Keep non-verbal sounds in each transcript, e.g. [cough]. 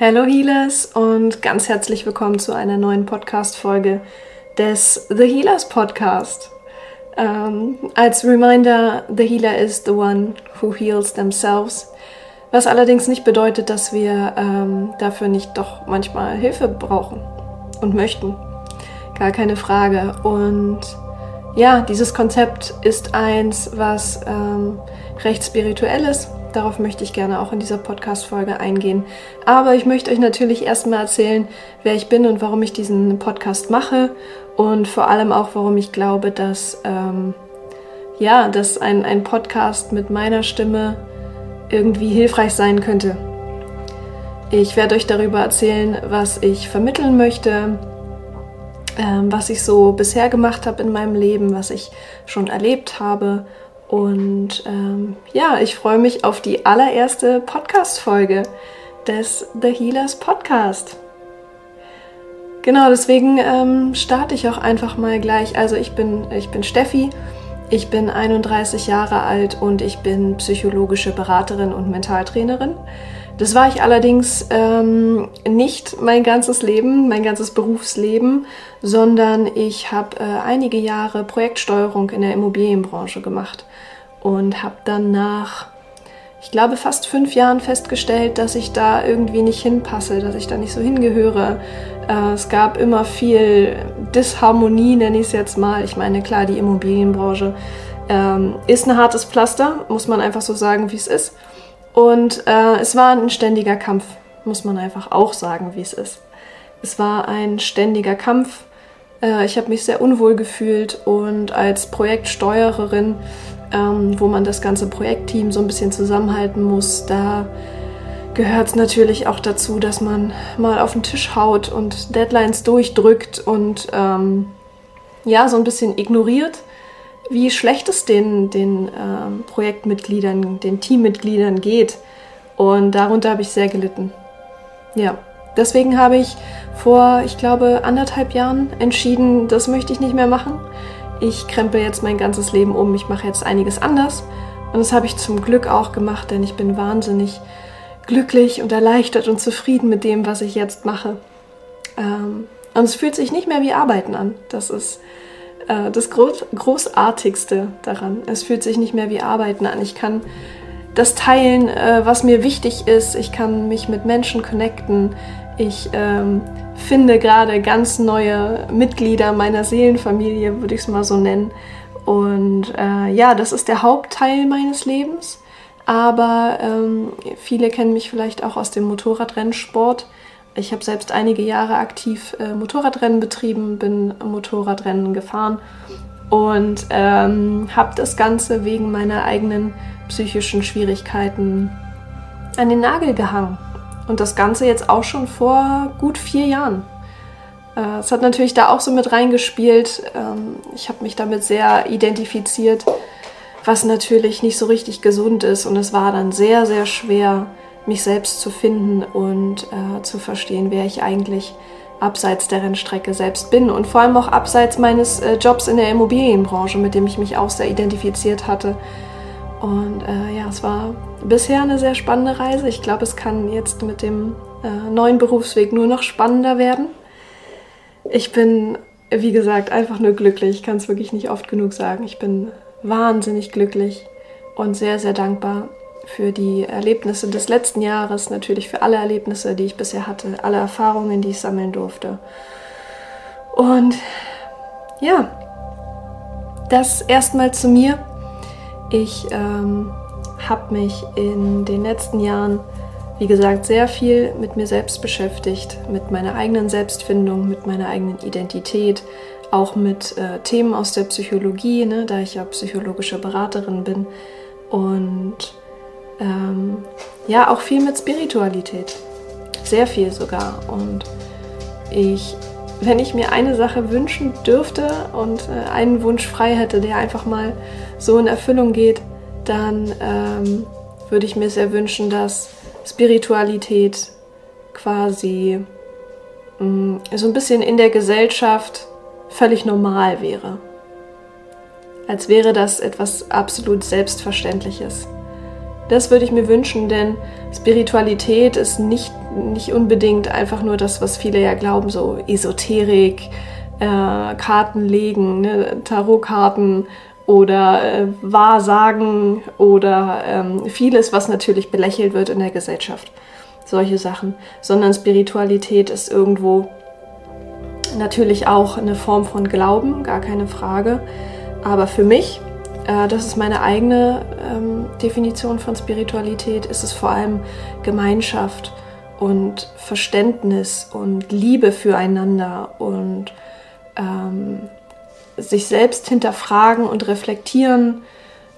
Hello Healers und ganz herzlich willkommen zu einer neuen Podcast-Folge des The Healers Podcast. Ähm, als Reminder, The Healer is the one who heals themselves. Was allerdings nicht bedeutet, dass wir ähm, dafür nicht doch manchmal Hilfe brauchen und möchten. Gar keine Frage. Und ja, dieses Konzept ist eins, was ähm, recht spirituell ist Darauf möchte ich gerne auch in dieser Podcast-Folge eingehen. Aber ich möchte euch natürlich erstmal erzählen, wer ich bin und warum ich diesen Podcast mache und vor allem auch, warum ich glaube, dass, ähm, ja, dass ein, ein Podcast mit meiner Stimme irgendwie hilfreich sein könnte. Ich werde euch darüber erzählen, was ich vermitteln möchte, ähm, was ich so bisher gemacht habe in meinem Leben, was ich schon erlebt habe und ähm, ja, ich freue mich auf die allererste Podcast-Folge des The Healers Podcast. Genau, deswegen ähm, starte ich auch einfach mal gleich. Also ich bin, ich bin Steffi, ich bin 31 Jahre alt und ich bin psychologische Beraterin und Mentaltrainerin. Das war ich allerdings ähm, nicht mein ganzes Leben, mein ganzes Berufsleben, sondern ich habe äh, einige Jahre Projektsteuerung in der Immobilienbranche gemacht und habe dann nach, ich glaube, fast fünf Jahren festgestellt, dass ich da irgendwie nicht hinpasse, dass ich da nicht so hingehöre. Äh, es gab immer viel Disharmonie, nenne ich es jetzt mal. Ich meine, klar, die Immobilienbranche ähm, ist ein hartes Pflaster, muss man einfach so sagen, wie es ist. Und äh, es war ein ständiger Kampf, muss man einfach auch sagen, wie es ist. Es war ein ständiger Kampf. Äh, ich habe mich sehr unwohl gefühlt und als Projektsteuererin ähm, wo man das ganze Projektteam so ein bisschen zusammenhalten muss. Da gehört es natürlich auch dazu, dass man mal auf den Tisch haut und Deadlines durchdrückt und ähm, ja, so ein bisschen ignoriert, wie schlecht es den, den ähm, Projektmitgliedern, den Teammitgliedern geht. Und darunter habe ich sehr gelitten. Ja, deswegen habe ich vor, ich glaube, anderthalb Jahren entschieden, das möchte ich nicht mehr machen ich krempel jetzt mein ganzes Leben um, ich mache jetzt einiges anders. Und das habe ich zum Glück auch gemacht, denn ich bin wahnsinnig glücklich und erleichtert und zufrieden mit dem, was ich jetzt mache. Ähm, und es fühlt sich nicht mehr wie Arbeiten an. Das ist äh, das Groß Großartigste daran. Es fühlt sich nicht mehr wie Arbeiten an. Ich kann das teilen, äh, was mir wichtig ist. Ich kann mich mit Menschen connecten. Ich ähm, finde gerade ganz neue Mitglieder meiner Seelenfamilie, würde ich es mal so nennen. Und äh, ja, das ist der Hauptteil meines Lebens. Aber ähm, viele kennen mich vielleicht auch aus dem Motorradrennsport. Ich habe selbst einige Jahre aktiv äh, Motorradrennen betrieben, bin Motorradrennen gefahren und ähm, habe das Ganze wegen meiner eigenen psychischen Schwierigkeiten an den Nagel gehangen. Und das Ganze jetzt auch schon vor gut vier Jahren. Äh, es hat natürlich da auch so mit reingespielt. Ähm, ich habe mich damit sehr identifiziert, was natürlich nicht so richtig gesund ist. Und es war dann sehr, sehr schwer, mich selbst zu finden und äh, zu verstehen, wer ich eigentlich abseits der Rennstrecke selbst bin. Und vor allem auch abseits meines äh, Jobs in der Immobilienbranche, mit dem ich mich auch sehr identifiziert hatte. Und äh, ja, es war bisher eine sehr spannende Reise. Ich glaube, es kann jetzt mit dem äh, neuen Berufsweg nur noch spannender werden. Ich bin, wie gesagt, einfach nur glücklich. Ich kann es wirklich nicht oft genug sagen. Ich bin wahnsinnig glücklich und sehr, sehr dankbar für die Erlebnisse des letzten Jahres, natürlich für alle Erlebnisse, die ich bisher hatte, alle Erfahrungen, die ich sammeln durfte. Und ja, das erstmal zu mir. Ich ähm, habe mich in den letzten Jahren, wie gesagt, sehr viel mit mir selbst beschäftigt, mit meiner eigenen Selbstfindung, mit meiner eigenen Identität, auch mit äh, Themen aus der Psychologie, ne, da ich ja psychologische Beraterin bin und ähm, ja, auch viel mit Spiritualität, sehr viel sogar. Und ich, wenn ich mir eine Sache wünschen dürfte und äh, einen Wunsch frei hätte, der einfach mal so in Erfüllung geht, dann ähm, würde ich mir sehr wünschen, dass Spiritualität quasi mh, mm, so ein bisschen in der Gesellschaft völlig normal wäre. Als wäre das etwas absolut Selbstverständliches. Das würde ich mir wünschen, denn Spiritualität ist nicht, nicht unbedingt einfach nur das, was viele ja glauben, so Esoterik, äh, Karten legen, ne? Tarotkarten oder äh, Wahrsagen oder ähm, vieles, was natürlich belächelt wird in der Gesellschaft. Solche Sachen. Sondern Spiritualität ist irgendwo natürlich auch eine Form von Glauben, gar keine Frage. Aber für mich das ist meine eigene ähm, Definition von Spiritualität, ist es vor allem Gemeinschaft und Verständnis und Liebe füreinander und ähm, sich selbst hinterfragen und reflektieren,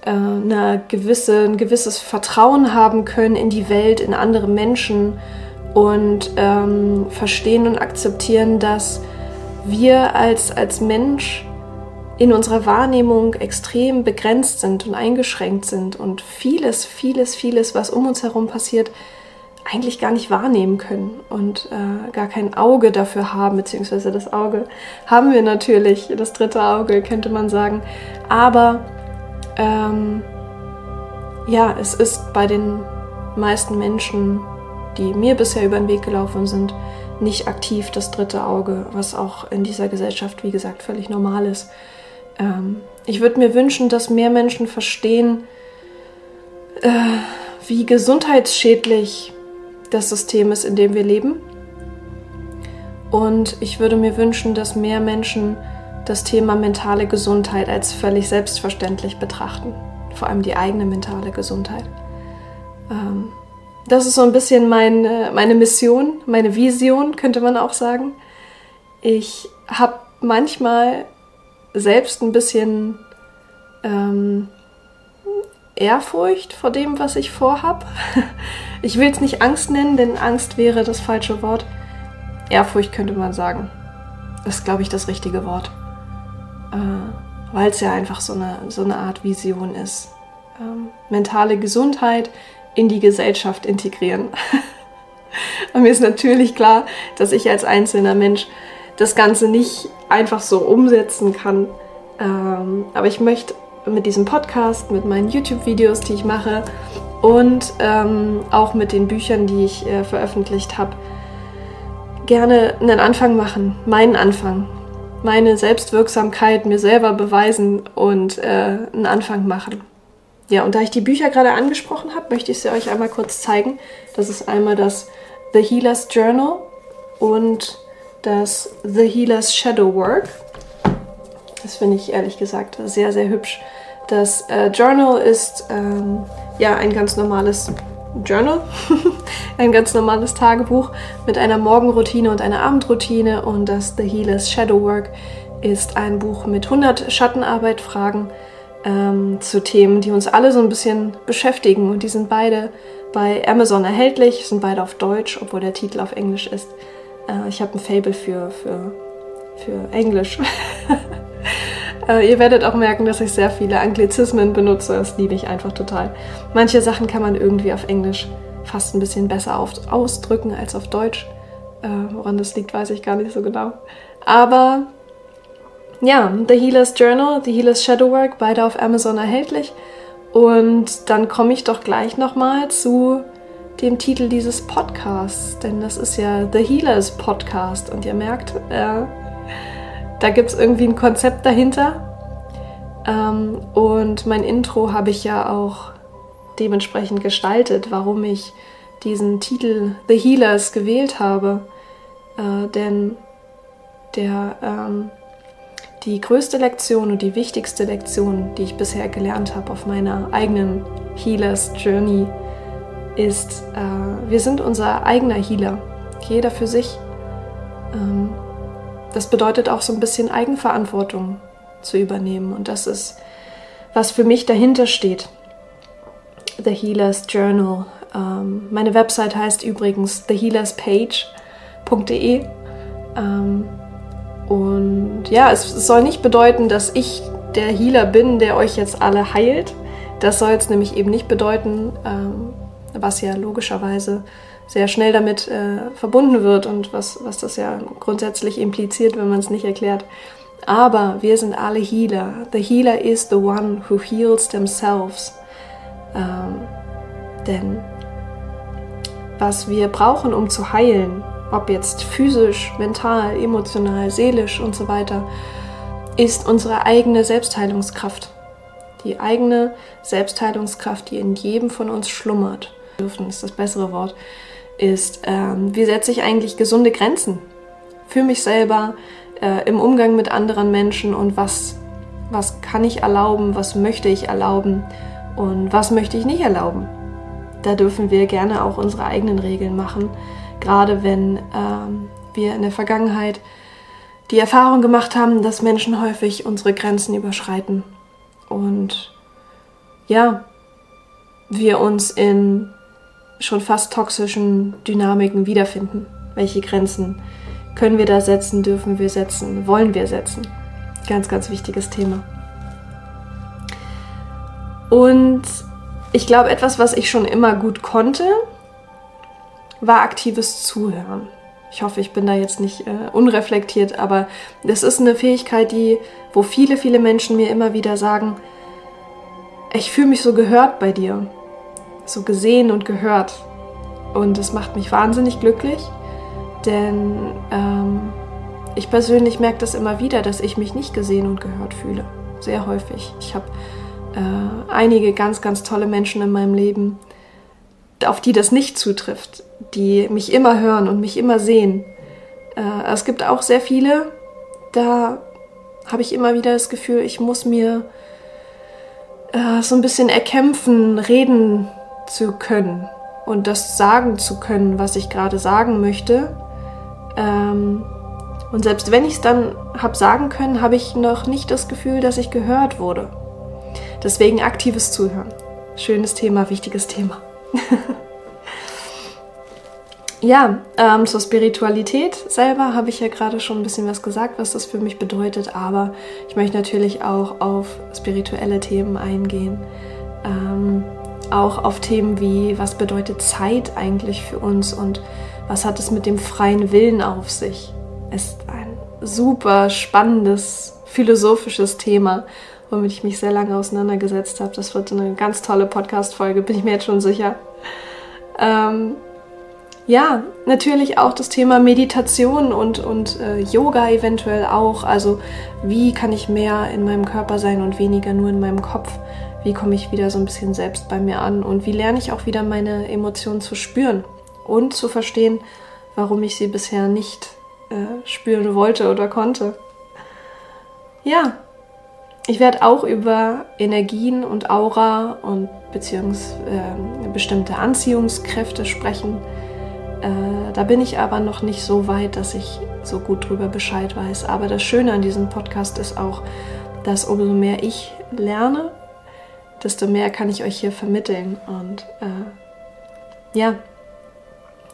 äh, eine gewisse, ein gewisses Vertrauen haben können in die Welt, in andere Menschen und ähm, verstehen und akzeptieren, dass wir als, als Mensch in unserer Wahrnehmung extrem begrenzt sind und eingeschränkt sind und vieles, vieles, vieles, was um uns herum passiert, eigentlich gar nicht wahrnehmen können und äh, gar kein Auge dafür haben, beziehungsweise das Auge haben wir natürlich, das dritte Auge könnte man sagen. Aber ähm, ja, es ist bei den meisten Menschen, die mir bisher über den Weg gelaufen sind, nicht aktiv das dritte Auge, was auch in dieser Gesellschaft, wie gesagt, völlig normal ist. Ähm, ich würde mir wünschen, dass mehr Menschen verstehen, äh, wie gesundheitsschädlich das System ist, in dem wir leben. Und ich würde mir wünschen, dass mehr Menschen das Thema mentale Gesundheit als völlig selbstverständlich betrachten. Vor allem die eigene mentale Gesundheit. Ähm, das ist so ein bisschen mein, meine Mission, meine Vision, könnte man auch sagen. Ich habe manchmal selbst ein bisschen ähm, Ehrfurcht vor dem, was ich vorhab. [laughs] Ich will es nicht Angst nennen, denn Angst wäre das falsche Wort. Ehrfurcht könnte man sagen. Das ist, glaube ich, das richtige Wort. Äh, Weil es ja einfach so eine, so eine Art Vision ist. Ähm, mentale Gesundheit in die Gesellschaft integrieren. [laughs] Und mir ist natürlich klar, dass ich als einzelner Mensch das Ganze nicht einfach so umsetzen kann. Ähm, aber ich möchte mit diesem Podcast, mit meinen YouTube-Videos, die ich mache und ähm, auch mit den Büchern, die ich äh, veröffentlicht habe, gerne einen Anfang machen, meinen Anfang, meine Selbstwirksamkeit mir selber beweisen und äh, einen Anfang machen. Ja, und da ich die Bücher gerade angesprochen habe, möchte ich sie euch einmal kurz zeigen. Das ist einmal das The Healer's Journal und das The Healer's Shadow Work. Das finde ich ehrlich gesagt sehr, sehr hübsch. Das äh, Journal ist ähm, ja ein ganz normales Journal, [laughs] ein ganz normales Tagebuch mit einer Morgenroutine und einer Abendroutine. Und das The Healer's Shadow Work ist ein Buch mit 100 Schattenarbeit-Fragen ähm, zu Themen, die uns alle so ein bisschen beschäftigen. Und die sind beide bei Amazon erhältlich, sind beide auf Deutsch, obwohl der Titel auf Englisch ist. Äh, ich habe ein Fable für, für, für Englisch. [laughs] äh, ihr werdet auch merken, dass ich sehr viele Anglizismen benutze. Das liebe ich einfach total. Manche Sachen kann man irgendwie auf Englisch fast ein bisschen besser auf, ausdrücken als auf Deutsch. Äh, woran das liegt, weiß ich gar nicht so genau. Aber ja, The Healer's Journal, The Healer's Shadowwork, beide auf Amazon erhältlich. Und dann komme ich doch gleich nochmal zu dem Titel dieses Podcasts, denn das ist ja The Healers Podcast und ihr merkt, äh, da gibt es irgendwie ein Konzept dahinter. Ähm, und mein Intro habe ich ja auch dementsprechend gestaltet, warum ich diesen Titel The Healers gewählt habe. Äh, denn der, ähm, die größte Lektion und die wichtigste Lektion, die ich bisher gelernt habe auf meiner eigenen Healers Journey, ist, äh, wir sind unser eigener Healer, jeder für sich. Ähm, das bedeutet auch so ein bisschen Eigenverantwortung zu übernehmen und das ist, was für mich dahinter steht. The Healers Journal. Ähm, meine Website heißt übrigens thehealerspage.de. Ähm, und ja, es soll nicht bedeuten, dass ich der Healer bin, der euch jetzt alle heilt. Das soll es nämlich eben nicht bedeuten. Ähm, was ja logischerweise sehr schnell damit äh, verbunden wird und was, was das ja grundsätzlich impliziert, wenn man es nicht erklärt. Aber wir sind alle Healer. The Healer is the one who heals themselves. Ähm, Denn was wir brauchen, um zu heilen, ob jetzt physisch, mental, emotional, seelisch und so weiter, ist unsere eigene Selbstheilungskraft. Die eigene Selbstheilungskraft, die in jedem von uns schlummert. Dürfen ist das bessere Wort. Ist, ähm, wie setze ich eigentlich gesunde Grenzen für mich selber äh, im Umgang mit anderen Menschen und was, was kann ich erlauben, was möchte ich erlauben und was möchte ich nicht erlauben. Da dürfen wir gerne auch unsere eigenen Regeln machen, gerade wenn ähm, wir in der Vergangenheit die Erfahrung gemacht haben, dass Menschen häufig unsere Grenzen überschreiten und ja, wir uns in schon fast toxischen Dynamiken wiederfinden. Welche Grenzen können wir da setzen, dürfen wir setzen, wollen wir setzen? Ganz, ganz wichtiges Thema. Und ich glaube, etwas, was ich schon immer gut konnte, war aktives Zuhören. Ich hoffe, ich bin da jetzt nicht äh, unreflektiert, aber das ist eine Fähigkeit, die, wo viele, viele Menschen mir immer wieder sagen, ich fühle mich so gehört bei dir, so gesehen und gehört. Und es macht mich wahnsinnig glücklich, denn ähm, ich persönlich merke das immer wieder, dass ich mich nicht gesehen und gehört fühle. Sehr häufig. Ich habe äh, einige ganz, ganz tolle Menschen in meinem Leben, auf die das nicht zutrifft, die mich immer hören und mich immer sehen. Äh, es gibt auch sehr viele, da habe ich immer wieder das Gefühl, ich muss mir äh, so ein bisschen erkämpfen, reden zu können und das sagen zu können, was ich gerade sagen möchte. Ähm, und selbst wenn ich es dann habe sagen können, habe ich noch nicht das Gefühl, dass ich gehört wurde. Deswegen aktives Zuhören. Schönes Thema, wichtiges Thema. [laughs] ja, ähm, zur Spiritualität selber habe ich ja gerade schon ein bisschen was gesagt, was das für mich bedeutet, aber ich möchte natürlich auch auf spirituelle Themen eingehen. Ähm, auch auf Themen wie, was bedeutet Zeit eigentlich für uns und was hat es mit dem freien Willen auf sich? Ist ein super spannendes philosophisches Thema womit ich mich sehr lange auseinandergesetzt habe. Das wird eine ganz tolle Podcast-Folge, bin ich mir jetzt schon sicher. Ähm, ja, natürlich auch das Thema Meditation und, und äh, Yoga eventuell auch. Also wie kann ich mehr in meinem Körper sein und weniger nur in meinem Kopf? Wie komme ich wieder so ein bisschen selbst bei mir an? Und wie lerne ich auch wieder meine Emotionen zu spüren und zu verstehen, warum ich sie bisher nicht äh, spüren wollte oder konnte? Ja, ich werde auch über Energien und Aura und beziehungsweise äh, bestimmte Anziehungskräfte sprechen. Äh, da bin ich aber noch nicht so weit, dass ich so gut drüber Bescheid weiß. Aber das Schöne an diesem Podcast ist auch, dass umso mehr ich lerne, desto mehr kann ich euch hier vermitteln. Und äh, ja,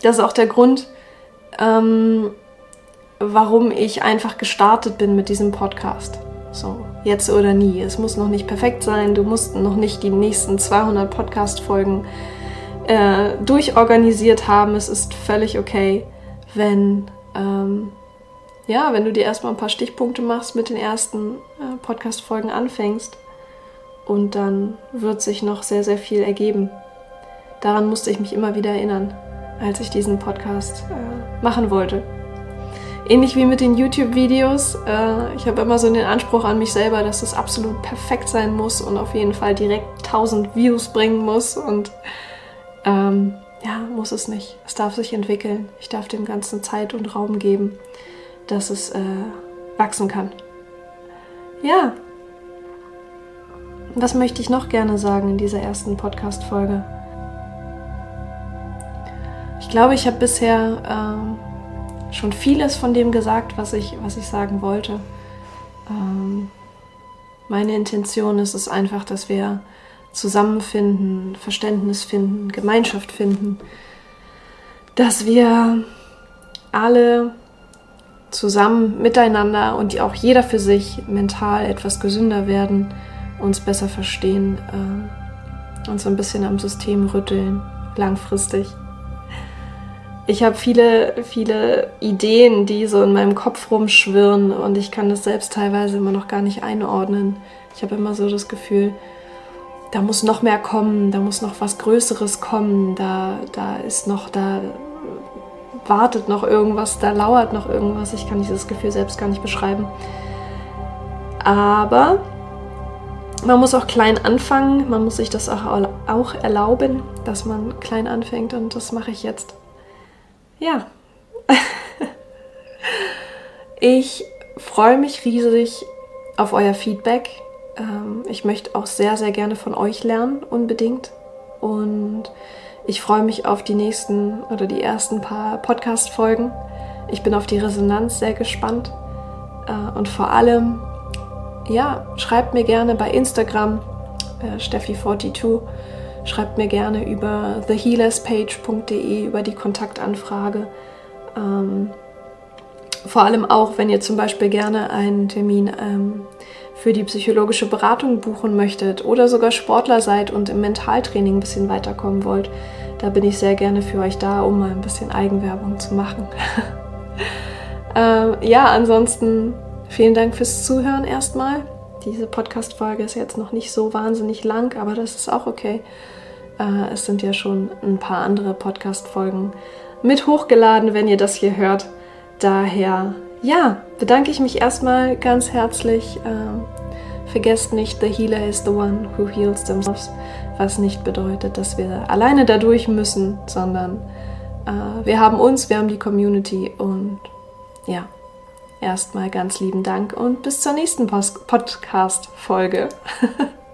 das ist auch der Grund, ähm, warum ich einfach gestartet bin mit diesem Podcast. So, jetzt oder nie. Es muss noch nicht perfekt sein. Du musst noch nicht die nächsten 200 Podcast-Folgen äh, durchorganisiert haben. Es ist völlig okay, wenn, ähm, ja, wenn du dir erstmal ein paar Stichpunkte machst, mit den ersten äh, Podcast-Folgen anfängst. Und dann wird sich noch sehr, sehr viel ergeben. Daran musste ich mich immer wieder erinnern, als ich diesen Podcast äh, machen wollte. Ähnlich wie mit den YouTube-Videos. Äh, ich habe immer so den Anspruch an mich selber, dass es absolut perfekt sein muss und auf jeden Fall direkt 1000 Views bringen muss. Und ähm, ja, muss es nicht. Es darf sich entwickeln. Ich darf dem Ganzen Zeit und Raum geben, dass es äh, wachsen kann. Ja. Was möchte ich noch gerne sagen in dieser ersten Podcast-Folge? Ich glaube, ich habe bisher. Äh, schon vieles von dem gesagt, was ich, was ich sagen wollte. Ähm, meine Intention ist es einfach, dass wir zusammenfinden, Verständnis finden, Gemeinschaft finden, dass wir alle zusammen miteinander und auch jeder für sich mental etwas gesünder werden, uns besser verstehen, äh, uns ein bisschen am System rütteln, langfristig ich habe viele, viele Ideen, die so in meinem Kopf rumschwirren und ich kann das selbst teilweise immer noch gar nicht einordnen. Ich habe immer so das Gefühl, da muss noch mehr kommen, da muss noch was Größeres kommen, da, da ist noch, da wartet noch irgendwas, da lauert noch irgendwas. Ich kann dieses Gefühl selbst gar nicht beschreiben. Aber man muss auch klein anfangen, man muss sich das auch, auch erlauben, dass man klein anfängt und das mache ich jetzt. Ja. [laughs] ich freue mich riesig auf euer Feedback. Ähm, ich möchte auch sehr, sehr gerne von euch lernen, unbedingt. Und ich freue mich auf die nächsten oder die ersten paar Podcast-Folgen. Ich bin auf die Resonanz sehr gespannt. Äh, und vor allem, ja, schreibt mir gerne bei Instagram, äh, Steffi42, schreibt mir gerne über thehealerspage.de, über die Kontaktanfrage. Ähm, vor allem auch, wenn ihr zum Beispiel gerne einen Termin ähm, für die psychologische Beratung buchen möchtet oder sogar Sportler seid und im Mentaltraining ein bisschen weiterkommen wollt, da bin ich sehr gerne für euch da, um mal ein bisschen Eigenwerbung zu machen. [laughs] äh, ja, ansonsten vielen Dank fürs Zuhören erstmal. Diese Podcast-Folge ist jetzt noch nicht so wahnsinnig lang, aber das ist auch okay. Äh, es sind ja schon ein paar andere Podcast-Folgen mit hochgeladen, wenn ihr das hier hört. Daher ja, bedanke ich mich erstmal ganz herzlich. Ähm, vergesst nicht, the healer is the one who heals themselves, was nicht bedeutet, dass wir alleine dadurch müssen, sondern äh, wir haben uns, wir haben die Community und ja, erstmal ganz lieben Dank und bis zur nächsten Podcast-Folge. [laughs]